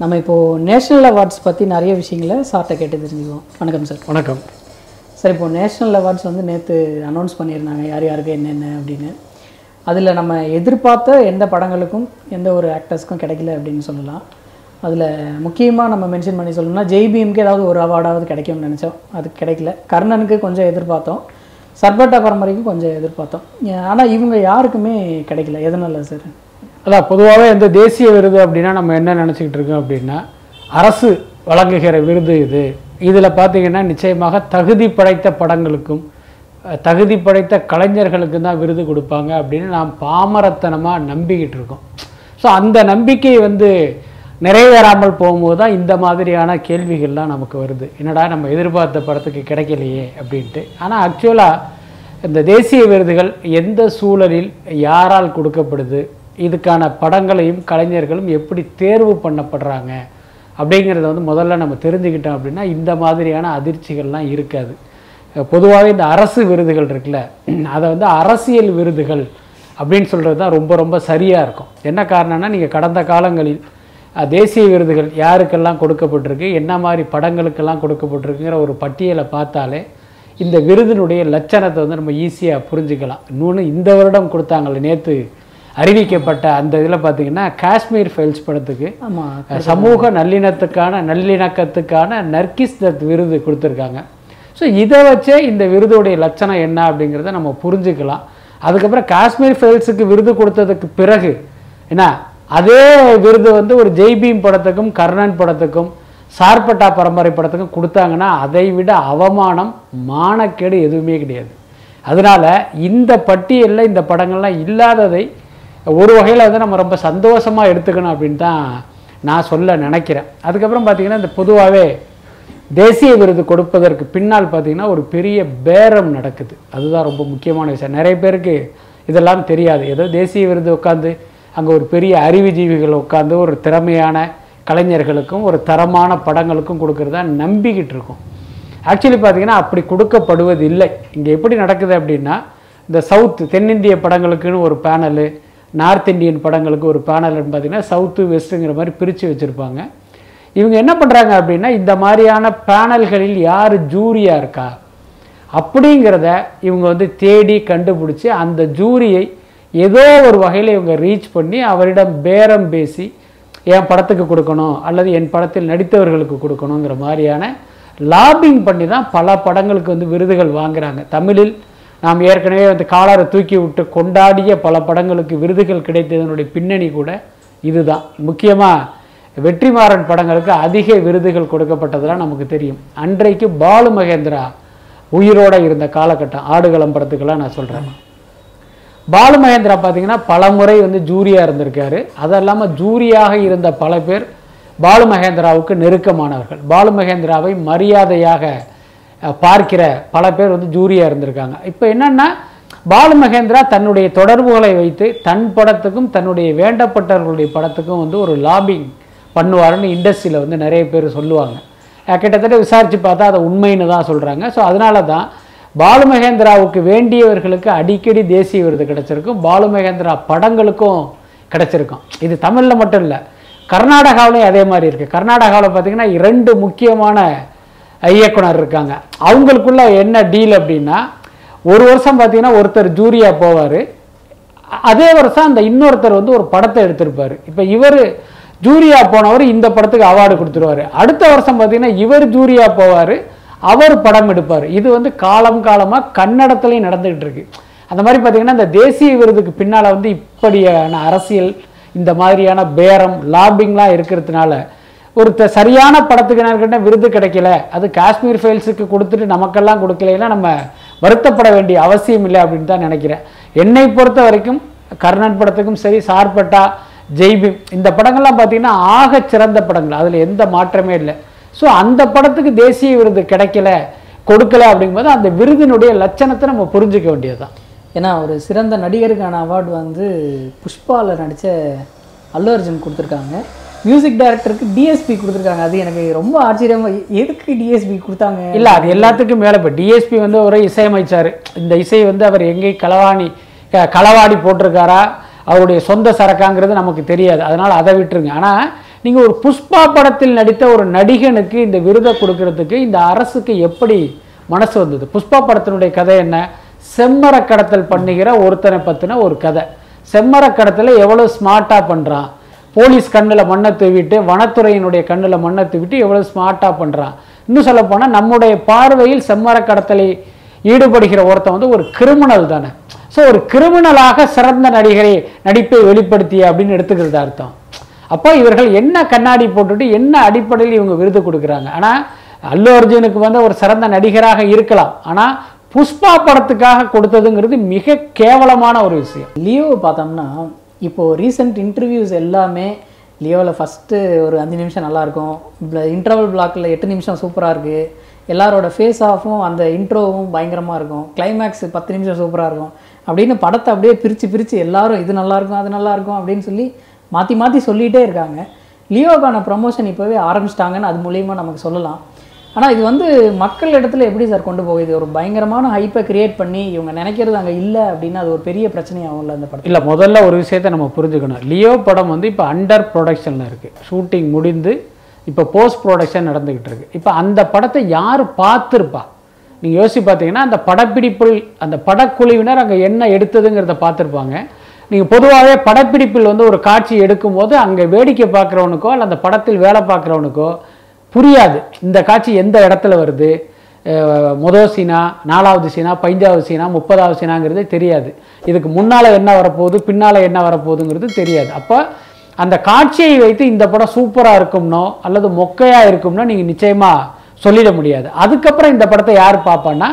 நம்ம இப்போது national awards பற்றி நிறைய விஷயங்களை சார்ட்ட கேட்டு தெரிஞ்சுக்குவோம். வணக்கம் சார். வணக்கம். சார் இப்போ நேஷ்னல் அவார்ட்ஸ் வந்து நேற்று அனௌன்ஸ் பண்ணியிருந்தாங்க. யார் யாருக்கு என்னென்ன அப்படின்னு. அதில் நம்ம எதிர்பார்த்த எந்த படங்களுக்கும் எந்த ஒரு ஆக்டர்ஸ்க்கும் கிடைக்கல அப்படின்னு சொல்லலாம். அதில் முக்கியமாக நம்ம மென்ஷன் பண்ணி சொல்லணும்னா ஜெய்பீம்க்கு ஏதாவது ஒரு அவார்டாவது கிடைக்கும்னு நினச்சோம். அது கிடைக்கல. கர்ணனுக்கு கொஞ்சம் எதிர்பார்த்தோம். சர்பட்டா பரம்பரைக்கும் கொஞ்சம் எதிர்பார்த்தோம். ஆனால் இவங்க யாருக்குமே கிடைக்கல. எதனால சார்? அதான் பொதுவாகவே இந்த தேசிய விருது அப்படின்னா நம்ம என்ன நினச்சிக்கிட்டு இருக்கோம் அப்படின்னா அரசு வழங்குகிற விருது இது. இதில் பார்த்தீங்கன்னா நிச்சயமாக தகுதி படைத்த படங்களுக்கும் தகுதி படைத்த கலைஞர்களுக்கும் தான் விருது கொடுப்பாங்க அப்படின்னு நாம் பாமரத்தனமாக நம்பிக்கிட்டு இருக்கோம். ஸோ அந்த நம்பிக்கை வந்து நிறைவேறாமல் போகும்போது தான் இந்த மாதிரியான கேள்விகள்லாம் நமக்கு வருது. என்னடா நம்ம எதிர்பார்த்த படத்துக்கு கிடைக்கலையே அப்படின்ட்டு. ஆனால் ஆக்சுவலாக இந்த தேசிய விருதுகள் எந்த சூழலில் யாரால் கொடுக்கப்படுது இதுக்கான படங்களையும் கலைஞர்களும் எப்படி தேர்வு பண்ணப்படுறாங்க அப்படிங்கிறத வந்து முதல்ல நம்ம தெரிஞ்சுக்கிட்டோம் அப்படின்னா இந்த மாதிரியான அதிர்ச்சிகள்லாம் இருக்காது. பொதுவாகவே இந்த அரசு விருதுகள் இருக்குல்ல அதை வந்து அரசியல் விருதுகள் அப்படின்னு சொல்கிறது தான் ரொம்ப ரொம்ப சரியாக இருக்கும். என்ன காரணம்னா நீங்கள் கடந்த காலங்களில் தேசிய விருதுகள் யாருக்கெல்லாம் கொடுக்கப்பட்டிருக்கு என்ன மாதிரி படங்களுக்கெல்லாம் கொடுக்கப்பட்டிருக்குங்கிற ஒரு பட்டியலை பார்த்தாலே இந்த விருதினுடைய லட்சணத்தை வந்து நம்ம ஈஸியாக புரிஞ்சுக்கலாம். இன்னொன்று இந்த வருடம் கொடுத்தாங்களே நேற்று அறிவிக்கப்பட்ட அந்த இதில் பார்த்தீங்கன்னா காஷ்மீர் ஃபைல்ஸ் படத்துக்கு சமூக நல்லிணத்துக்கான நல்லிணக்கத்துக்கான நர்கிஸ் தத் விருது கொடுத்துருக்காங்க. ஸோ இதை வச்சே இந்த விருதுடைய லட்சணம் என்ன அப்படிங்கிறத நம்ம புரிஞ்சுக்கலாம். அதுக்கப்புறம் காஷ்மீர் ஃபைல்ஸுக்கு விருது கொடுத்ததுக்கு பிறகு என்ன அதே விருது வந்து ஒரு ஜெய்பீம் படத்துக்கும் கர்ணன் படத்துக்கும் சார்பட்டா பரம்பரை படத்துக்கும் கொடுத்தாங்கன்னா அதை விட அவமானம் மானக்கேடு எதுவுமே கிடையாது. அதனால இந்த பட்டியலில் இந்த படங்கள்லாம் இல்லாததை ஒரு வகையில் வந்து நம்ம ரொம்ப சந்தோஷமாக எடுத்துக்கணும் அப்படின்னு தான் நான் சொல்ல நினைக்கிறேன். அதுக்கப்புறம் பார்த்திங்கன்னா இந்த பொதுவாகவே தேசிய விருது கொடுப்பதற்கு பின்னால் பார்த்தீங்கன்னா ஒரு பெரிய பேரம் நடக்குது. அதுதான் ரொம்ப முக்கியமான விஷயம். நிறைய பேருக்கு இதெல்லாம் தெரியாது. ஏதோ தேசிய விருது உட்காந்து அங்கே ஒரு பெரிய அறிவுஜீவிகள் உட்காந்து ஒரு திறமையான கலைஞர்களுக்கும் ஒரு தரமான படங்களுக்கும் கொடுக்குறதா நம்பிக்கிட்டு இருக்கோம். ஆக்சுவலி பார்த்தீங்கன்னா அப்படி கொடுக்கப்படுவது இல்லை இங்கே எப்படி நடக்குது அப்படின்னா இந்த சவுத் தென்னிந்திய படங்களுக்குன்னு ஒரு பேனலு நார்த் இந்தியன் படங்களுக்கு ஒரு பேனல்னு பார்த்தீங்கன்னா சவுத்து வெஸ்ட்டுங்கிற மாதிரி பிரித்து வச்சுருப்பாங்க. இவங்க என்ன பண்ணுறாங்க அப்படின்னா இந்த மாதிரியான பேனல்களில் யார் ஜூரியாக இருக்கா அப்படிங்கிறத இவங்க வந்து தேடி கண்டுபிடிச்சி அந்த ஜூரியை ஏதோ ஒரு வகையில் இவங்க ரீச் பண்ணி அவரிடம் பேரம் பேசி என் படத்துக்கு கொடுக்கணும் அல்லது என் படத்தில் நடித்தவர்களுக்கு கொடுக்கணுங்கிற மாதிரியான லாபிங் பண்ணி தான் பல படங்களுக்கு வந்து விருதுகள் வாங்குறாங்க. தமிழில் நாம் ஏற்கனவே வந்து காலரை தூக்கி விட்டு கொண்டாடிய பல படங்களுக்கு விருதுகள் கிடைத்ததனுடைய பின்னணி கூட இதுதான். முக்கியமாக வெற்றிமாறன் படங்களுக்கு அதிக விருதுகள் கொடுக்கப்பட்டதெல்லாம் நமக்கு தெரியும். அன்றைக்கு பாலு மகேந்திரா உயிரோட இருந்த காலகட்டம் ஆடுகளம் படத்துக்கெல்லாம் நான் சொல்கிறேன் பாலு மகேந்திரா பார்த்தீங்கன்னா பல முறை வந்து ஜூரியாக இருந்திருக்காரு. அது இல்லாமல் ஜூரியாக இருந்த பல பேர் பாலு மகேந்திராவுக்கு நெருக்கமானவர்கள். பாலு மகேந்திராவை மரியாதையாக பார்க்கிற பல பேர் வந்து ஜூரியாக இருந்திருக்காங்க. இப்போ என்னென்னா பாலு மகேந்திரா தன்னுடைய தொடர்புகளை வைத்து தன் படத்துக்கும் தன்னுடைய வேண்டப்பட்டவர்களுடைய படத்துக்கும் வந்து ஒரு லாபிங் பண்ணுவாருன்னு இண்டஸ்ட்ரியில் வந்து நிறைய பேர் சொல்லுவாங்க. கிட்டத்தட்ட விசாரித்து பார்த்தா அதை உண்மைன்னு தான் சொல்கிறாங்க ஸோ அதனால தான் பாலு மகேந்திராவுக்கு வேண்டியவர்களுக்கு அடிக்கடி தேசிய விருது கிடச்சிருக்கும். பாலு மகேந்திரா படங்களுக்கும் கிடச்சிருக்கும். இது தமிழில் மட்டும் இல்லை கர்நாடகாவிலையும் அதே மாதிரி இருக்குது கர்நாடகாவில் பார்த்தீங்கன்னா இரண்டு முக்கியமான இயக்குனர் இருக்காங்க. அவங்களுக்குள்ள என்ன டீல் அப்படின்னா ஒரு வருஷம் பார்த்தீங்கன்னா ஒருத்தர் ஜூரியா போவார். அதே வருஷம் அந்த இன்னொருத்தர் வந்து ஒரு படத்தை எடுத்திருப்பார். இப்போ இவர் ஜூரியா போனவர் இந்த படத்துக்கு அவார்டு கொடுத்துருவாரு. அடுத்த வருஷம் பார்த்தீங்கன்னா இவர் ஜூரியா போவார் அவர் படம் எடுப்பார். இது வந்து காலம் காலமாக கன்னடத்துலையும் நடந்துகிட்டு இருக்கு. அந்த மாதிரி பார்த்தீங்கன்னா இந்த தேசிய விருதுக்கு பின்னால் வந்து இப்படியான அரசியல் இந்த மாதிரியான பேரம் லாபிங்லாம் இருக்கிறதுனால ஒரு த- சரியான படத்துக்கு நேர்கிட்ட விருது கிடைக்கல. அது காஷ்மீர் ஃபைல்ஸுக்கு கொடுத்துட்டு நமக்கெல்லாம் கொடுக்கலைன்னா நம்ம வருத்தப்பட வேண்டிய அவசியம் இல்லை அப்படின்னு தான் நினைக்கிறேன். என்னை பொறுத்த வரைக்கும் கர்ணன் படத்துக்கும் சரி சார்பட்டா ஜெய்பீம் இந்த படங்கள்லாம் பார்த்தீங்கன்னா ஆக சிறந்த படங்கள். அதில் எந்த மாற்றமே இல்லை. ஸோ அந்த படத்துக்கு தேசிய விருது கிடைக்கல கொடுக்கல அப்படிங்கும்போது அந்த விருதினுடைய லட்சணத்தை நம்ம புரிஞ்சுக்க வேண்டியதுதான். ஏன்னா ஒரு சிறந்த நடிகருக்கான அவார்டு வந்து புஷ்பாவில் நடித்த அல்லு அர்ஜுன் கொடுத்துருக்காங்க. மியூசிக் டைரக்டருக்கு டிஎஸ்பி கொடுத்துருக்காங்க. அது எனக்கு ரொம்ப ஆச்சரியமாக எதுக்கு டிஎஸ்பி கொடுத்தாங்க? இல்லை அது எல்லாத்துக்கும் மேலே இப்போ டிஎஸ்பி வந்து ஒரு இசையமைச்சார். இந்த இசை வந்து அவர் எங்கே களவாணி களவாடி போட்டிருக்காரா? அவருடைய சொந்த சரக்காங்கிறது நமக்கு தெரியாது. அதனால் அதை விட்டுருங்க. ஆனால் நீங்கள் ஒரு புஷ்பா படத்தில் நடித்த ஒரு நடிகனுக்கு இந்த விருதை கொடுக்கறதுக்கு இந்த அரசுக்கு எப்படி மனசு வந்தது? புஷ்பா படத்தினுடைய கதை என்ன? செம்மர கடத்தல் பண்ணுகிற ஒருத்தனை பற்றின ஒரு கதை. செம்மர கடத்தலை எவ்வளோ ஸ்மார்ட்டாக பண்ணுறான் போலீஸ் கண்ணில் மண்ணை தூவிட்டு வனத்துறையினுடைய கண்ணில் மண்ணை தூவிட்டு எவ்வளோ ஸ்மார்ட்டாக பண்ணுறான் இன்னும் சொல்லப்போனால் நம்முடைய பார்வையில் செம்மர கடத்தலை ஈடுபடுகிற ஒருத்தன் வந்து ஒரு கிரிமினல் தானே. ஸோ ஒரு கிரிமினலாக சிறந்த நடிகரை நடிப்பை வெளிப்படுத்திய அப்படின்னு எடுத்துக்கிறது அர்த்தம். அப்போ இவர்கள் என்ன கண்ணாடி போட்டுட்டு என்ன அடிப்படையில் இவங்க விருது கொடுக்குறாங்க? ஆனால் அல்லு அர்ஜுனுக்கு வந்து ஒரு சிறந்த நடிகராக இருக்கலாம். ஆனால் புஷ்பா படத்துக்காக கொடுத்ததுங்கிறது மிக கேவலமான ஒரு விஷயம். லியோவை பார்த்தோம்னா இப்போது ரீசெண்ட் இன்டர்வியூஸ் எல்லாமே லியோவில் ஃபஸ்ட்டு ஒரு அஞ்சு நிமிஷம் நல்லாயிருக்கும் இன்டர்வல் பிளாக்கில் எட்டு நிமிஷம் சூப்பராக இருக்குது எல்லாரோட ஃபேஸ் ஆஃபும் அந்த இன்ட்ரோவும் பயங்கரமாக இருக்கும். கிளைமேக்ஸ் பத்து நிமிஷம் சூப்பராக இருக்கும். அப்படின்னு படத்தை அப்படியே பிரித்து பிரித்து எல்லாரும் இது நல்லாயிருக்கும் அது நல்லாயிருக்கும் அப்படின்னு சொல்லி மாற்றி மாற்றி சொல்லிகிட்டே இருக்காங்க. லியோக்கான ப்ரமோஷன் இப்போவே ஆரம்பிச்சிட்டாங்கன்னு அது மூலியமாக நமக்கு சொல்லலாம். ஆனால் இது வந்து மக்கள் இடத்துல எப்படி சார் கொண்டு போகுது? ஒரு பயங்கரமான ஹைப்பை கிரியேட் பண்ணி இவங்க நினைக்கிறது அங்கே இல்லை அப்படின்னா அது ஒரு பெரிய பிரச்சனையாகும்ல அந்த படம் இல்லை முதல்ல ஒரு விஷயத்தை நம்ம புரிஞ்சுக்கணும். லியோ படம் வந்து இப்போ அண்டர் ப்ரொடக்ஷனில் இருக்குது ஷூட்டிங் முடிந்து இப்போ போஸ்ட் ப்ரொடக்ஷன் நடந்துக்கிட்டு இருக்குது இப்போ அந்த படத்தை யார் பார்த்துருப்பா? நீங்கள் யோசிச்சு பார்த்தீங்கன்னா அந்த படப்பிடிப்பில் அந்த படக்குழுவினர் அங்கே என்ன எடுத்ததுங்கிறத பார்த்துருப்பாங்க. நீங்கள் பொதுவாகவே படப்பிடிப்பில் வந்து ஒரு காட்சி எடுக்கும்போது அங்கே வேடிக்கை பார்க்குறவனுக்கோ அல்ல அந்த படத்தில் வேலை பார்க்குறவனுக்கோ புரியாது. இந்த காட்சி எந்த இடத்துல வருது? முதல் சீனா நாலாவது சீனா பைஞ்சாவது சீனா முப்பதாவது சீனாங்கிறது தெரியாது. இதுக்கு முன்னால் என்ன வரப்போகுது பின்னால் என்ன வரப்போகுதுங்கிறது தெரியாது. அப்போ அந்த காட்சியை வைத்து இந்த படம் சூப்பராக இருக்கும்னோ அல்லது மொக்கையாக இருக்கும்னோ நீங்கள் நிச்சயமாக சொல்லிட முடியாது. அதுக்கப்புறம் இந்த படத்தை யார் பார்ப்பான்னா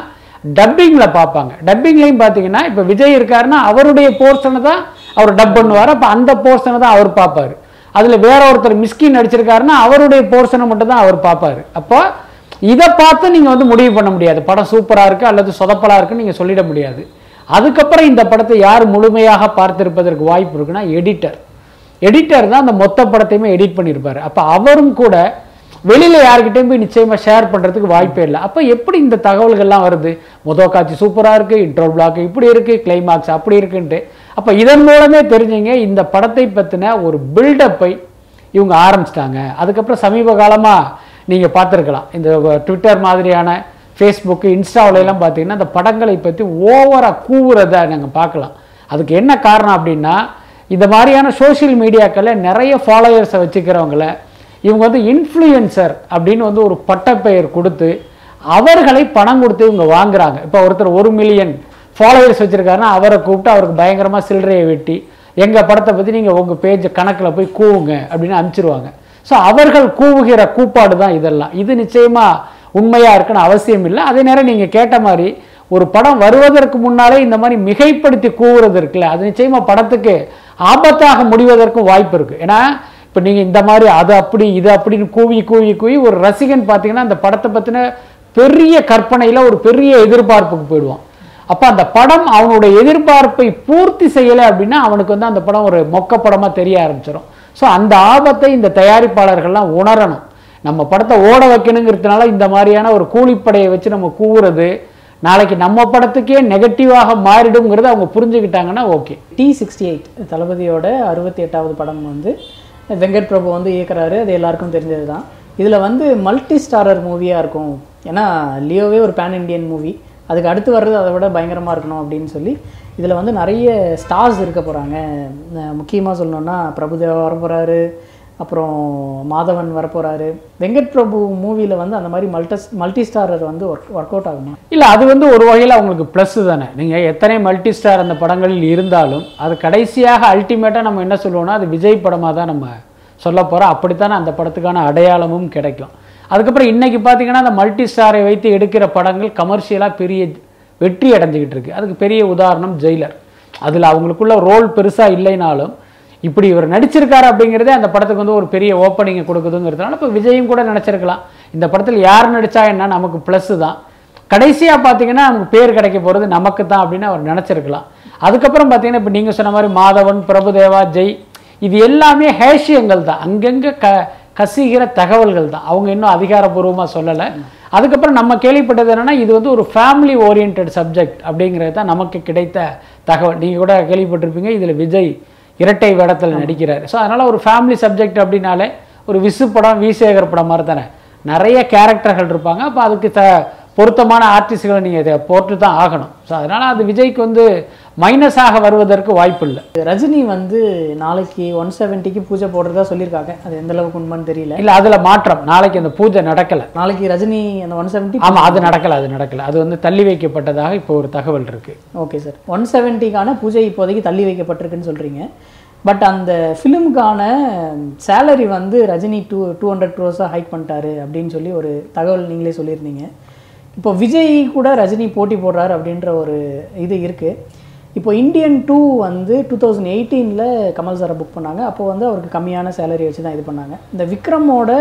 டப்பிங்கில் பார்ப்பாங்க. டப்பிங்லையும் பார்த்தீங்கன்னா இப்போ விஜய் இருக்காருன்னா அவருடைய போர்ஷனை தான் அவர் டப் பண்ணுவார். அப்போ அந்த போர்ஷனை தான் அவர் பார்ப்பாரு. அதில் வேற ஒருத்தர் மிஸ்கின் நடிச்சிருக்காருன்னா அவருடைய போர்ஷனை மட்டும் தான் அவர் பார்ப்பாரு. அப்போ இதை பார்த்து நீங்கள் வந்து முடிவு பண்ண முடியாது. படம் சூப்பராக இருக்குது அல்லது சொதப்பலாக இருக்குன்னு நீங்கள் சொல்லிட முடியாது. அதுக்கப்புறம் இந்த படத்தை யார் முழுமையாக பார்த்திருப்பதற்கு வாய்ப்பு இருக்குன்னா எடிட்டர் எடிட்டர் தான் அந்த மொத்த படத்தையுமே எடிட் பண்ணியிருப்பார். அப்போ அவரும் கூட வெளியில் யார்கிட்டயும் போய் நிச்சயமாக ஷேர் பண்ணுறதுக்கு வாய்ப்பே இல்லை. அப்போ எப்படி இந்த தகவல்கள்லாம் வருது? மொதல் காட்சி சூப்பராக இருக்குது இன்ட்ரோல் பிளாக் இப்படி இருக்குது கிளைமாக்ஸ் அப்படி இருக்குன்ட்டு. அப்போ இதன் மூலமே தெரிஞ்சுங்க இந்த படத்தை பற்றின ஒரு பில்டப்பை இவங்க ஆரம்பிச்சிட்டாங்க. அதுக்கப்புறம் சமீப காலமாக நீங்கள் பார்த்துருக்கலாம். இந்த ட்விட்டர் மாதிரியான ஃபேஸ்புக்கு இன்ஸ்டாவிலலாம் பார்த்தீங்கன்னா அந்த படங்களை பற்றி ஓவராக கூவுறதை நாங்கள் பார்க்கலாம். அதுக்கு என்ன காரணம் அப்படின்னா இந்த மாதிரியான சோஷியல் மீடியாக்களில் நிறைய ஃபாலோயர்ஸை வச்சுக்கிறவங்கள இவங்க வந்து இன்ஃப்ளூயன்சர் அப்படின்னு வந்து ஒரு பட்டப்பெயர் கொடுத்து அவர்களை பணம் கொடுத்து இவங்க வாங்குறாங்க. இப்போ ஒருத்தர் ஒரு மில்லியன் ஃபாலோவர்ஸ் வச்சுருக்காருன்னா அவரை கூப்பிட்டு அவருக்கு பயங்கரமாக சில்லறையை வெட்டி எங்கள் படத்தை பற்றி நீங்கள் உங்கள் பேஜ் கணக்கில் போய் கூவுங்க அப்படின்னு அனுப்பிச்சிருவாங்க. ஸோ அவர்கள் கூவுகிற கூப்பாடு தான் இதெல்லாம். இது நிச்சயமாக உண்மையாக இருக்குன்னு அவசியம் இல்லை. அதே நேரம் நீங்கள் கேட்ட மாதிரி ஒரு படம் வருவதற்கு முன்னாலே இந்த மாதிரி மிகைப்படுத்தி கூவுறது இருக்குல்ல அது நிச்சயமாக படத்துக்கு ஆபத்தாக முடிவதற்கும் வாய்ப்பு இருக்குது ஏன்னா இப்போ நீங்கள் இந்த மாதிரி அது அப்படி இது அப்படின்னு கூவி கூவி கூவி ஒரு ரசிகன் பார்த்தீங்கன்னா அந்த படத்தை பற்றின பெரிய கற்பனையில் ஒரு பெரிய எதிர்பார்ப்புக்கு போயிடுவான். அப்போ அந்த படம் அவனுடைய எதிர்பார்ப்பை பூர்த்தி செய்யலை அப்படின்னா அவனுக்கு வந்து அந்த படம் ஒரு மொக்க படமாக தெரிய ஆரம்பிச்சிடும் ஸோ அந்த ஆபத்தை இந்த தயாரிப்பாளர்கள்லாம் உணரணும். நம்ம படத்தை ஓட வைக்கணுங்கிறதுனால இந்த மாதிரியான ஒரு கூலிப்படையை வச்சு நம்ம கூவுறது நாளைக்கு நம்ம படத்துக்கே நெகட்டிவாக மாறிடுங்கிறத அவங்க புரிஞ்சுக்கிட்டாங்கன்னா ஓகே. டி சிக்ஸ்டி எயிட் தளபதியோட அறுபத்தி எட்டாவது படம் வந்து வெங்கட் பிரபு வந்து இயக்குறாரு அது எல்லாருக்கும் தெரிஞ்சது தான் இதில் வந்து மல்டி ஸ்டாரர் மூவியாக இருக்கும். ஏன்னா லியோவே ஒரு பேன் இண்டியன் மூவி அதுக்கு அடுத்து வர்றது அதை விட பயங்கரமாக இருக்கணும் அப்படின்னு சொல்லி இதில் வந்து நிறைய ஸ்டார்ஸ் இருக்க போகிறாங்க முக்கியமாக சொல்லணுன்னா பிரபுதேவா வர போகிறாரு அப்புறம் மாதவன் வரப்போகிறாரு வெங்கட் பிரபு மூவியில் வந்து அந்த மாதிரி மல்டஸ் மல்டி ஸ்டாரர் வந்து ஒர்க் ஒர்க் அவுட் ஆகுமா? இல்லை அது வந்து ஒரு வகையில் அவங்களுக்கு ப்ளஸ் தானே. நீங்கள் எத்தனை மல்டி ஸ்டார் அந்த படங்களில் இருந்தாலும் அது கடைசியாக அல்டிமேட்டாக நம்ம என்ன சொல்லுவோம்னா அது விஜய் படமாக தான் நம்ம சொல்ல போகிறோம் அப்படித்தானே அந்த படத்துக்கான அடையாளமும் கிடைக்கும். அதுக்கப்புறம் இன்றைக்கி பார்த்தீங்கன்னா அந்த மல்டி ஸ்டாரை வைத்து எடுக்கிற படங்கள் கமர்ஷியலாக பெரிய வெற்றி அடைஞ்சிக்கிட்டு இருக்கு. அதுக்கு பெரிய உதாரணம் ஜெயிலர். அதில் அவங்களுக்குள்ள ரோல் பெருசாக இல்லைனாலும் இப்படி இவர் நடிச்சிருக்காரு அப்படிங்கிறதே அந்த படத்துக்கு வந்து ஒரு பெரிய ஓப்பனிங்கை கொடுக்குதுங்கிறதுனால இப்போ விஜயும் கூட நினச்சிருக்கலாம். இந்த படத்தில் யார் நடித்தா என்ன? நமக்கு ப்ளஸ்ஸு தான். கடைசியாக பார்த்தீங்கன்னா நமக்கு பேர் கிடைக்க போகிறது நமக்கு தான் அப்படின்னு அவர் நினச்சிருக்கலாம். அதுக்கப்புறம் பார்த்தீங்கன்னா இப்போ நீங்கள் சொன்ன மாதிரி மாதவன் பிரபுதேவா ஜெய் இது எல்லாமே ஹேஷியங்கள் தான். அங்கங்கே க கசிகிற தகவல்கள் தான். அவங்க இன்னும் அதிகாரப்பூர்வமாக சொல்லலை. அதுக்கப்புறம் நம்ம கேள்விப்பட்டது என்னென்னா இது வந்து ஒரு ஃபேமிலி ஓரியன்ட் சப்ஜெக்ட் அப்படிங்கிறது தான் நமக்கு கிடைத்த தகவல். நீங்கள் கூட கேள்விப்பட்டிருப்பீங்க இதில் விஜய் இரட்டை வேடத்தில் நடிக்கிறார். ஸோ அதனால் ஒரு ஃபேமிலி சப்ஜெக்ட் அப்படின்னாலே ஒரு விசு படம் விசேகர் படம் மாதிரி தானே. நிறைய கேரக்டர்கள் இருப்பாங்க. அப்போ அதுக்கு த பொருத்தமான ஆர்டிஸ்ட்களை நீங்கள் இதை போட்டு தான் ஆகணும். ஸோ அதனால் அது விஜய்க்கு வந்து மைனஸாக வருவதற்கு வாய்ப்பு இல்லை ரஜினி வந்து நாளைக்கு ஒன் செவன்ட்டிக்கு பூஜை போடுறதா சொல்லியிருக்காங்க. அது எந்த அளவுக்கு உண்மைன்னு தெரியல. இல்லை அதில் மாற்றம். நாளைக்கு அந்த பூஜை நடக்கலை. நாளைக்கு ரஜினி அந்த ஒன் செவன்ட்டி ஆமாம் அது நடக்கலை அது நடக்கலை. அது வந்து தள்ளி வைக்கப்பட்டதாக இப்போ ஒரு தகவல் இருக்குது ஓகே சார் ஒன் செவன்ட்டிக்கான பூஜை இப்போதைக்கு தள்ளி வைக்கப்பட்டிருக்குன்னு சொல்கிறீங்க பட் அந்த ஃபிலிமுக்கான சேலரி வந்து ரஜினி டூ டூ ஹண்ட்ரட் க்ரோஸாக ஹைக் பண்ணிட்டாரு அப்படின்னு சொல்லி ஒரு தகவல் நீங்களே சொல்லியிருந்தீங்க. இப்போ விஜய் கூட ரஜினி போட்டி போடுறாரு அப்படின்ற ஒரு இது இருக்குது இப்போ இந்தியன் டூ வந்து டூ தௌசண்ட் எயிட்டீனில் கமல் சாரை புக் பண்ணாங்க. அப்போ வந்து அவருக்கு கம்மியான சேலரி வச்சு தான் இது பண்ணாங்க. இந்த விக்ரமோட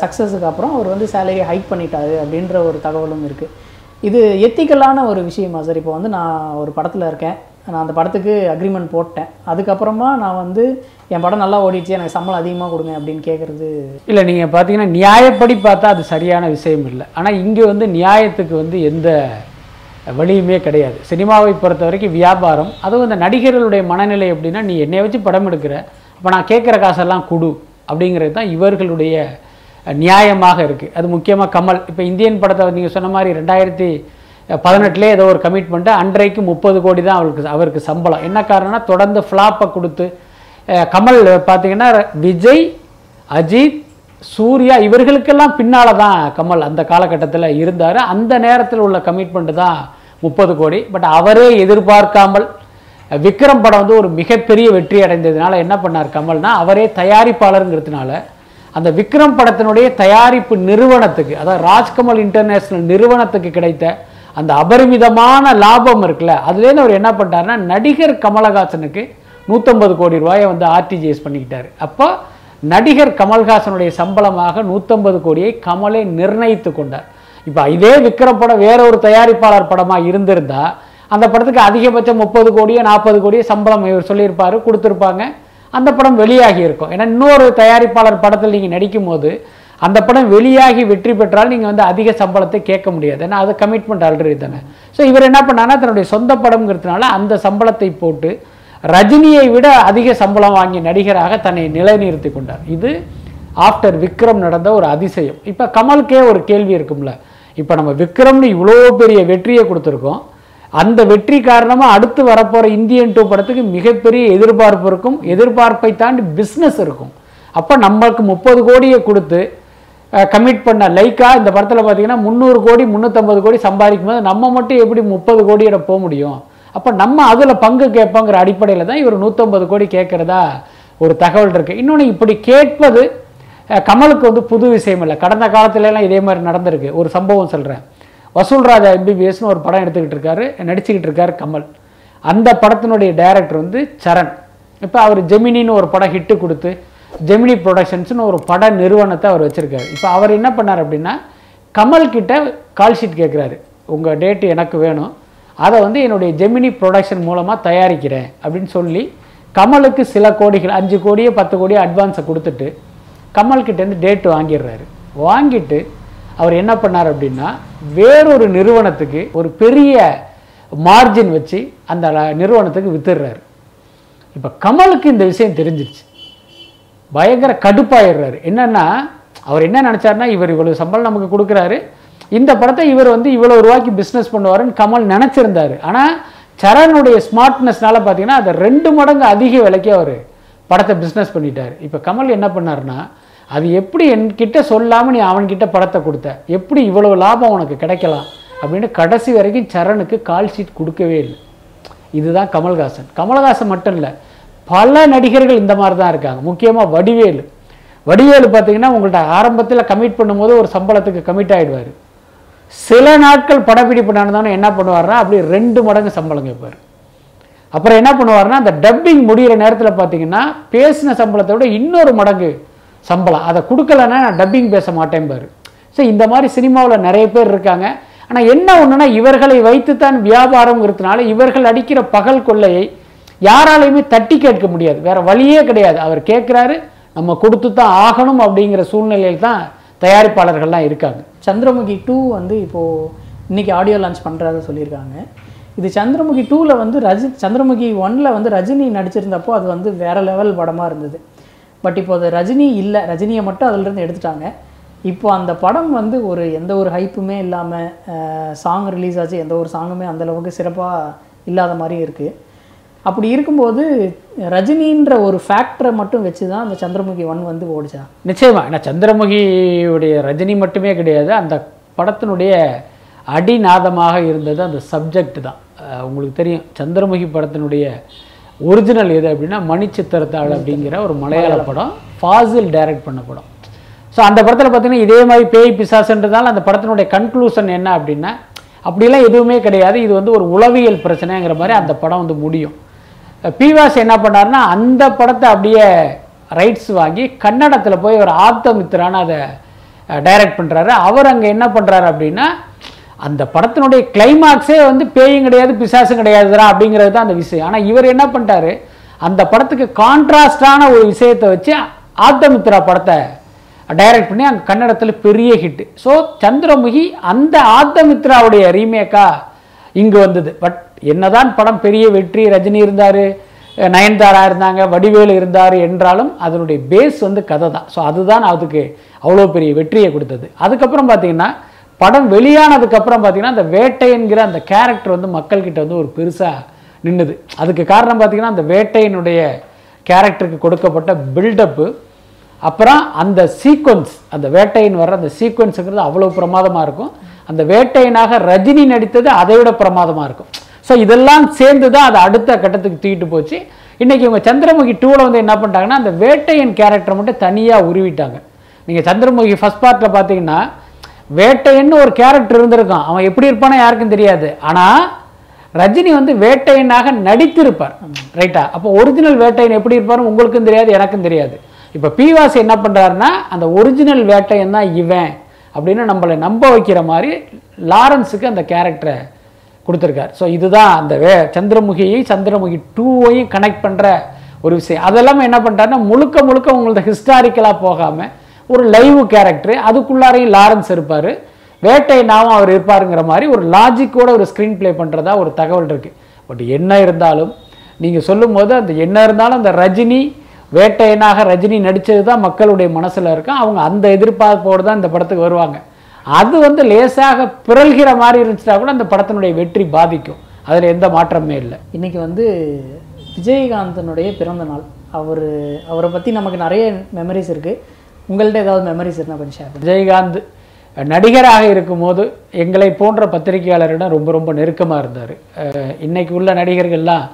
சக்ஸஸுக்கு அப்புறம் அவர் வந்து சேலரி ஹைக் பண்ணிட்டாரு அப்படின்ற ஒரு தகவலும் இருக்குது இது எத்திக்கலான ஒரு விஷயமா சார்? இப்போ வந்து நான் ஒரு படத்தில் இருக்கேன். நான் அந்த படத்துக்கு அக்ரிமெண்ட் போட்டேன். அதுக்கப்புறமா நான் வந்து என் படம் நல்லா ஓடிச்சு எனக்கு சம்பளம் அதிகமாக கொடுங்க அப்படின்னு கேட்குறது இல்லை நீங்கள் பார்த்தீங்கன்னா நியாயப்படி பார்த்தா அது சரியான விஷயம் இல்லை. ஆனால் இங்கே வந்து நியாயத்துக்கு வந்து எந்த வழியுமே கிடையாது. சினிமாவை பொறுத்த வரைக்கும் வியாபாரம் அதுவும் இந்த நடிகர்களுடைய மனநிலை எப்படின்னா நீ என்னை வச்சு படம் எடுக்கிற அப்போ நான் கேட்குற காசெல்லாம் கொடு அப்படிங்கிறது தான் இவர்களுடைய நியாயமாக இருக்குது அது முக்கியமாக கமல். இப்போ இந்தியன் படத்தை நீங்கள் சொன்ன மாதிரி ரெண்டாயிரத்தி பதினெட்டுலேயே ஏதோ ஒரு கமிட்மெண்ட்டு அன்றைக்கு முப்பது கோடி தான் அவருக்கு அவருக்கு சம்பளம். என்ன காரணம்னா தொடர்ந்து ஃப்ளாப்பை கொடுத்து கமல் பார்த்தீங்கன்னா விஜய் அஜித் சூர்யா இவர்களுக்கெல்லாம் பின்னால் தான் கமல் அந்த காலகட்டத்தில் இருந்தார். அந்த நேரத்தில் உள்ள கமிட்மெண்ட்டு தான் முப்பது கோடி. பட் அவரே எதிர்பார்க்காமல் விக்ரம் படம் வந்து ஒரு மிகப்பெரிய வெற்றி அடைந்ததுனால என்ன பண்ணார் கமல்னா அவரே தயாரிப்பாளருங்கிறதுனால அந்த விக்ரம் படத்தினுடைய தயாரிப்பு நிறுவனத்துக்கு அதாவது ராஜ்கமல் இன்டர்நேஷ்னல் நிறுவனத்துக்கு கிடைத்த அந்த அபரிமிதமான லாபம் இருக்குல்ல அதுலேருந்து அவர் என்ன பண்ணிட்டாருன்னா நடிகர் கமலஹாசனுக்கு நூற்றம்பது கோடி ரூபாயை வந்து ஆர்டிஜிஎஸ் பண்ணிக்கிட்டார். அப்போ நடிகர் கமல்ஹாசனுடைய சம்பளமாக நூற்றம்பது கோடியை கமலை நிர்ணயித்து கொண்டார். இப்போ இதே விக்ரம் படம் வேற ஒரு தயாரிப்பாளர் படமாக இருந்திருந்தா அந்த படத்துக்கு அதிகபட்சம் முப்பது கோடியோ நாற்பது கோடியோ சம்பளம் இவர் சொல்லியிருப்பார் கொடுத்துருப்பாங்க. அந்த படம் வெளியாகி இருக்கும். ஏன்னா இன்னொரு தயாரிப்பாளர் படத்தில் நீங்கள் நடிக்கும் போது அந்த படம் வெளியாகி வெற்றி பெற்றால் நீங்கள் வந்து அதிக சம்பளத்தை கேட்க முடியாது. ஏன்னா அது கமிட்மெண்ட் ஆல்ரெடி தானே. ஸோ இவர் என்ன பண்ணான்னா தன்னுடைய சொந்த படம்ங்கிறதுனால அந்த சம்பளத்தை போட்டு ரஜினியை விட அதிக சம்பளம் வாங்கிய நடிகராக தன்னை நிலைநிறுத்தி கொண்டார். இது ஆஃப்டர் விக்ரம் நடந்த ஒரு அதிசயம். இப்போ கமலுக்கே ஒரு கேள்வி இருக்கும்ல. இப்போ நம்ம விக்ரம்னு இவ்வளோ பெரிய வெற்றியை கொடுத்துருக்கோம். அந்த வெற்றி காரணமாக அடுத்து வரப்போகிற இந்தியன் டூ படத்துக்கு மிகப்பெரிய எதிர்பார்ப்பு இருக்கும். எதிர்பார்ப்பை தாண்டி பிஸ்னஸ் இருக்கும். அப்போ நம்மளுக்கு முப்பது கோடியை கொடுத்து கமிட் பண்ண லைக்கா இந்த படத்தில் பார்த்தீங்கன்னா முந்நூறு கோடி முந்நூற்றம்பது கோடி சம்பாதிக்கும் போது நம்ம மட்டும் எப்படி முப்பது கோடியோட போக முடியும்? அப்போ நம்ம அதில் பங்கு கேட்போங்கிற அடிப்படையில் தான் இவர் நூற்றம்பது கோடி கேட்குறதா ஒரு தகவல் இருக்குது இன்னொன்று இப்படி கேட்பது கமலுக்கு வந்து புது விஷயம் இல்லை. கடந்த காலத்துலலாம் இதே மாதிரி நடந்திருக்கு. ஒரு சம்பவம் சொல்கிறேன் வசூல்ராஜா எம்பிபிஎஸ்னு ஒரு படம் எடுத்துக்கிட்டு இருக்காரு. நடிச்சுக்கிட்டு இருக்காரு கமல். அந்த படத்தினுடைய டைரக்டர் வந்து சரண். இப்போ அவர் ஜெமினின்னு ஒரு படம் ஹிட்டு கொடுத்து ஜெமினி ப்ரொடக்ஷன்ஸ்னு ஒரு பட நிறுவனத்தை அவர் வச்சுருக்காரு. இப்போ அவர் என்ன பண்ணார் அப்படின்னா கமல்கிட்ட கால் ஷீட் கேட்குறாரு உங்கள் டேட்டு எனக்கு வேணும். அதை வந்து என்னுடைய ஜெமினி ப்ரொடக்ஷன் மூலமாக தயாரிக்கிறேன். அப்படின்னு சொல்லி கமலுக்கு சில கோடிகள் அஞ்சு கோடியோ பத்து கோடியோ அட்வான்ஸை கொடுத்துட்டு கமல்கிட்டேருந்து டேட்டு வாங்கிடுறாரு. வாங்கிட்டு அவர் என்ன பண்ணார் அப்படின்னா வேறொரு நிறுவனத்துக்கு ஒரு பெரிய மார்ஜின் வச்சு அந்த நிறுவனத்துக்கு வித்துடுறாரு. இப்போ கமலுக்கு இந்த விஷயம் தெரிஞ்சிருச்சு. பயங்கர கடுப்பாயிடுறாரு. என்னன்னா அவர் என்ன நினச்சாருன்னா இவர் இவ்வளவு சம்பளம் நமக்கு கொடுக்குறாரு. இந்த படத்தை இவர் வந்து இவ்வளோ ரூபாய்க்கு பிஸ்னஸ் பண்ணுவாருன்னு கமல் நினச்சிருந்தார். ஆனால் சரணுடைய ஸ்மார்ட்னஸ்னால பார்த்தீங்கன்னா அதை ரெண்டு மடங்கு அதிக விலைக்கு அவர் படத்தை பிஸ்னஸ் பண்ணிட்டார். இப்போ கமல் என்ன பண்ணாருன்னா அது எப்படி என்கிட்ட சொல்லாமல் நீ அவன்கிட்ட படத்தை கொடுத்த? எப்படி இவ்வளவு லாபம் உனக்கு கிடைக்கலாம்? அப்படின்னு கடைசி வரைக்கும் சரணுக்கு கால் ஷீட் கொடுக்கவே இல்லை. இதுதான் கமல்ஹாசன். கமல்ஹாசன் மட்டும் இல்லை பல நடிகர்கள் இந்த மாதிரி தான் இருக்காங்க. முக்கியமாக வடிவேலு. வடிவேலு பார்த்தீங்கன்னா உங்கள்கிட்ட ஆரம்பத்தில் கமிட் பண்ணும்போது ஒரு சம்பளத்துக்கு கமிட் ஆகிடுவார் சில நாட்கள் படப்பிடிப்பு நடந்தாலும் என்ன பண்ணுவார்னா அப்படியே ரெண்டு மடங்கு சம்பளம் கேட்பார். அப்புறம் என்ன பண்ணுவாருன்னா அந்த டப்பிங் முடிகிற நேரத்தில் பார்த்தீங்கன்னா பேசின சம்பளத்தை விட இன்னொரு மடங்கு சம்பளம். அதை கொடுக்கலன்னா நான் டப்பிங் பேச மாட்டேன் பாரு ஸோ இந்த மாதிரி சினிமாவில் நிறைய பேர் இருக்காங்க. ஆனால் என்ன ஒன்றுனா இவர்களை வைத்துத்தான் இருக்கிறதுனால இவர்கள் அடிக்கிற பகல் கொள்ளையை யாராலையுமே தட்டி கேட்க முடியாது. வேற வழியே கிடையாது. அவர் கேட்குறாரு நம்ம கொடுத்து தான் ஆகணும் அப்படிங்கிற சூழ்நிலையில் தான் தயாரிப்பாளர்கள்லாம் இருக்காங்க. சந்திரமுகி டூ வந்து இப்போது இன்னைக்கு ஆடியோ லான்ச் பண்ணுறதா சொல்லியிருக்காங்க. இது சந்திரமுகி டூவில் வந்து ரஜி சந்திரமுகி ஒன்ல வந்து ரஜினி நடிச்சிருந்தப்போ அது வந்து வேற லெவல் படமாக இருந்தது. பட் இப்போ அது ரஜினி இல்லை. ரஜினியை மட்டும் அதிலிருந்து எடுத்துட்டாங்க. இப்போ அந்த படம் வந்து ஒரு எந்த ஒரு ஹைப்புமே இல்லாமல் சாங் ரிலீஸ் ஆச்சு. எந்த ஒரு சாங்குமே அந்த அளவுக்கு சிறப்பாக இல்லாத மாதிரியும் இருக்குது அப்படி இருக்கும்போது ரஜினின்ற ஒரு ஃபேக்டரை மட்டும் வச்சு தான் அந்த சந்திரமுகி ஒன் வந்து ஓடிச்சா? நிச்சயமா. ஏன்னா சந்திரமுகியுடைய ரஜினி மட்டுமே கிடையாது. அந்த படத்தினுடைய அடிநாதமாக இருந்தது அந்த சப்ஜெக்ட் தான். உங்களுக்கு தெரியும் சந்திரமுகி படத்தினுடைய ஒரிஜினல் எது அப்படின்னா மணிச்சித்திரத்தாள் அப்படிங்கிற ஒரு மலையாள படம். ஃபாசில் டைரக்ட் பண்ண படம். ஸோ அந்த படத்தில் பார்த்தீங்கன்னா இதே மாதிரி பேய் பிசாசுன்றதால அந்த படத்தினுடைய கன்க்ளூஷன் என்ன அப்படின்னா அப்படிலாம் எதுவுமே கிடையாது. இது வந்து ஒரு உளவியல் பிரச்சனைங்கிற மாதிரி அந்த படம் வந்து முடியும். பிவாஸ் என்ன பண்ணார்னா அந்த படத்தை அப்படியே ரைட்ஸ் வாங்கி கன்னடத்தில் போய் ஒரு ஆப்தமித்திரான்னு அதை டைரக்ட் பண்ணுறாரு அவர் அங்கே என்ன பண்ணுறாரு அப்படின்னா அந்த படத்தினுடைய கிளைமாக்ஸே வந்து பேயும் கிடையாது பிசாசும் கிடையாதுடா அப்படிங்கிறது தான் அந்த விஷயம். ஆனால் இவர் என்ன பண்ணிட்டாரு அந்த படத்துக்கு கான்ட்ராஸ்டான ஒரு விஷயத்தை வச்சு ஆப்தமித்ரா படத்தை டைரக்ட் பண்ணி அங்கே கன்னடத்தில் பெரிய ஹிட் ஸோ சந்திரமுகி அந்த ஆத்தமித்ராவுடைய ரீமேக்காக இங்கே வந்தது. பட் என்னதான் படம் பெரிய வெற்றி ரஜினி இருந்தார் நயன்தாரா இருந்தாங்க வடிவேலு இருந்தார் என்றாலும் அதனுடைய பேஸ் வந்து கதை தான் ஸோ அதுதான் அதுக்கு அவ்வளோ பெரிய வெற்றியை கொடுத்தது. அதுக்கப்புறம் பார்த்தீங்கன்னா படம் வெளியானதுக்கப்புறம் பார்த்தீங்கன்னா அந்த வேட்டைங்கிற அந்த கேரக்டர் வந்து மக்கள்கிட்ட வந்து ஒரு பெருசாக நின்றுது அதுக்கு காரணம் பார்த்தீங்கன்னா அந்த வேட்டையினுடைய கேரக்டருக்கு கொடுக்கப்பட்ட பில்டப்பு அப்புறம் அந்த சீக்வன்ஸ் அந்த வேட்டையின் வர்ற அந்த சீக்வன்ஸுங்கிறது அவ்வளோ பிரமாதமாக இருக்கும். அந்த வேட்டையனாக ரஜினி நடித்தது அதை விட பிரமாதமாக இருக்கும். ஸோ இதெல்லாம் சேர்ந்து தான் அதை அடுத்த கட்டத்துக்கு தூக்கிட்டு போச்சு. இன்றைக்கி இவங்க சந்திரமுகி டூவில் வந்து என்ன பண்ணிட்டாங்கன்னா அந்த வேட்டையன் கேரக்டர் மட்டும் தனியாக உருவிட்டாங்க. நீங்கள் சந்திரமுகி ஃபர்ஸ்ட் பார்ட்டில் பார்த்தீங்கன்னா வேட்டையன்னு ஒரு கேரக்டர் இருந்திருக்கும் அவன் எப்படி இருப்பானோ யாருக்கும் தெரியாது. ஆனால் ரஜினி வந்து வேட்டையனாக நடித்திருப்பார். ரைட்டா அப்போ ஒரிஜினல் வேட்டையன் எப்படி இருப்பாரு உங்களுக்கும் தெரியாது எனக்கும் தெரியாது. இப்போ பிவாசி என்ன பண்ணுறாருன்னா அந்த ஒரிஜினல் வேட்டையன் தான் இவன் அப்படின்னு நம்மளை நம்ப வைக்கிற மாதிரி லாரன்ஸுக்கு அந்த கேரக்டரை கொடுத்துருக்கார். ஸோ இதுதான் அந்த வே சந்திரமுகியை சந்திரமுகி டூவையும் கனெக்ட் பண்ணுற ஒரு விஷயம். அதெல்லாமே என்ன பண்ணுறாருன்னா முழுக்க முழுக்க உங்களோட ஹிஸ்டாரிக்கலாக போகாமல் ஒரு லைவ் கேரக்டரு அதுக்குள்ளாரையும் லாரன்ஸ் இருப்பார். வேட்டை நாவும் அவர் இருப்பாருங்கிற மாதிரி ஒரு லாஜிக்கோட ஒரு ஸ்க்ரீன் ப்ளே பண்ணுறதா ஒரு தகவல் இருக்குது பட் என்ன இருந்தாலும் நீங்கள் சொல்லும்போது அந்த என்ன இருந்தாலும் அந்த ரஜினி வேட்டையனாக ரஜினி நடித்தது தான் மக்களுடைய மனசில் இருக்கும். அவங்க அந்த எதிர்பார்ப்போடு தான் இந்த படத்துக்கு வருவாங்க. அது வந்து லேசாக பிறல்கிற மாதிரி இருந்துச்சுன்னா கூட அந்த படத்தினுடைய வெற்றி பாதிக்கும். அதில் எந்த மாற்றமே இல்லை. இன்னைக்கு வந்து விஜயகாந்தனுடைய பிறந்த நாள். அவர் அவரை பற்றி நமக்கு நிறைய மெமரிஸ் இருக்குது உங்கள்ட்ட ஏதாவது மெமரிஸ் இருந்தால் கொஞ்சம் ஷேர் விஜயகாந்த் நடிகராக இருக்கும்போது எங்களை போன்ற பத்திரிகையாளரிடம் ரொம்ப ரொம்ப நெருக்கமாக இருந்தார். இன்னைக்கு உள்ள நடிகர்கள்லாம்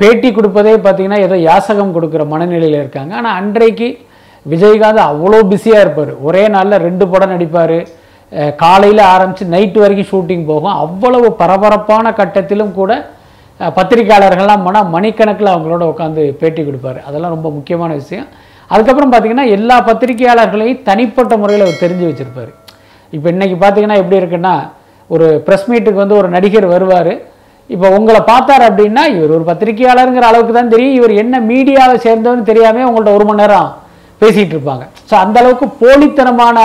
பேட்டி கொடுப்பதே பார்த்தீங்கன்னா ஏதோ யாசகம் கொடுக்குற மனநிலையில் இருக்காங்க. ஆனால் அன்றைக்கு விஜயகாந்த் அவ்வளோ பிஸியாக இருப்பார். ஒரே நாளில் ரெண்டு படம் நடிப்பார். காலையில் ஆரம்பித்து நைட்டு வரைக்கும் ஷூட்டிங் போகும். அவ்வளவு பரபரப்பான கட்டத்திலும் கூட பத்திரிகையாளர்கள்லாம் பத்திரிக்கையாளர்கள்லாம் மணிக்கணக்கில் அவங்களோட உட்காந்து பேட்டி கொடுப்பாரு. அதெல்லாம் ரொம்ப முக்கியமான விஷயம். அதுக்கப்புறம் பார்த்தீங்கன்னா எல்லா பத்திரிகையாளர்களையும் தனிப்பட்ட முறையில் அவர் தெரிஞ்சு வச்சுருப்பார். இப்போ இன்றைக்கி பார்த்தீங்கன்னா எப்படி இருக்குன்னா ஒரு ப்ரெஸ் மீட்டுக்கு வந்து ஒரு நடிகர் வருவார். இப்போ உங்களை பார்த்தார் அப்படின்னா இவர் ஒரு பத்திரிகையாளருங்கிற அளவுக்கு தான் தெரியும். இவர் என்ன மீடியாவை சேர்ந்தவன்னு தெரியாமல் உங்கள்ட்ட ஒரு மணி நேரம் பேசிகிட்டு இருப்பாங்க. ஸோ அந்தளவுக்கு போலித்தனமான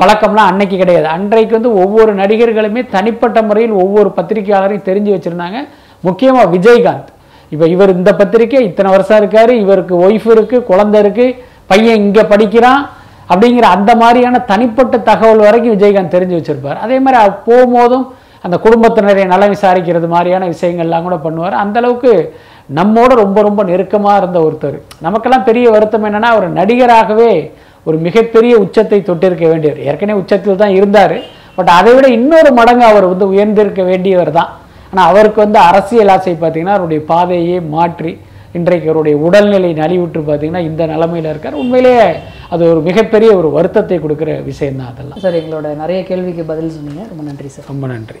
பழக்கம்லாம் அன்னைக்கு கிடையாது. அன்றைக்கு வந்து ஒவ்வொரு நடிகர்களுமே தனிப்பட்ட முறையில் ஒவ்வொரு பத்திரிகையாளரையும் தெரிஞ்சு வச்சுருந்தாங்க. முக்கியமாக விஜயகாந்த். இப்போ இவர் இந்த பத்திரிக்கை இத்தனை வருஷம் இருக்கார் இவருக்கு ஒய்ஃப் இருக்கு குழந்தை இருக்கு பையன் இங்கே படிக்கிறான் அப்படிங்கிற அந்த மாதிரியான தனிப்பட்ட தகவல் வரைக்கும் விஜயகாந்த் தெரிஞ்சு வச்சுருப்பார். அதே மாதிரி போகும்போதும் அந்த குடும்பத்தினரை நலம் விசாரிக்கிறது மாதிரியான விஷயங்கள்லாம் கூட பண்ணுவார். அந்தளவுக்கு நம்மோட ரொம்ப ரொம்ப நெருக்கமாக இருந்த ஒருத்தர். நமக்கெல்லாம் பெரிய வருத்தம் என்னென்னா ஒரு நடிகராகவே ஒரு மிகப்பெரிய உச்சத்தை தொட்டிருக்க வேண்டியவர். ஏற்கனவே உச்சத்தில் தான் இருந்தார். பட் அதை விட இன்னொரு மடங்கு அவர் வந்து உயர்ந்திருக்க வேண்டியவர் தான். ஆனால் அவருக்கு வந்து அரசியல் ஆசை பார்த்தீங்கன்னா அவருடைய பாதையே மாற்றி இன்றைக்கு அவருடைய உடல்நிலை நலிவுற்று பார்த்தீங்கன்னா இந்த நிலமையில இருக்கார். உண்மையிலேயே அது ஒரு மிகப்பெரிய ஒரு வருத்தத்தை கொடுக்குற விஷயம் தான் அதெல்லாம். சார் எங்களோட நிறைய கேள்விக்கு பதில் சொன்னீங்க. ரொம்ப நன்றி சார். ரொம்ப நன்றி.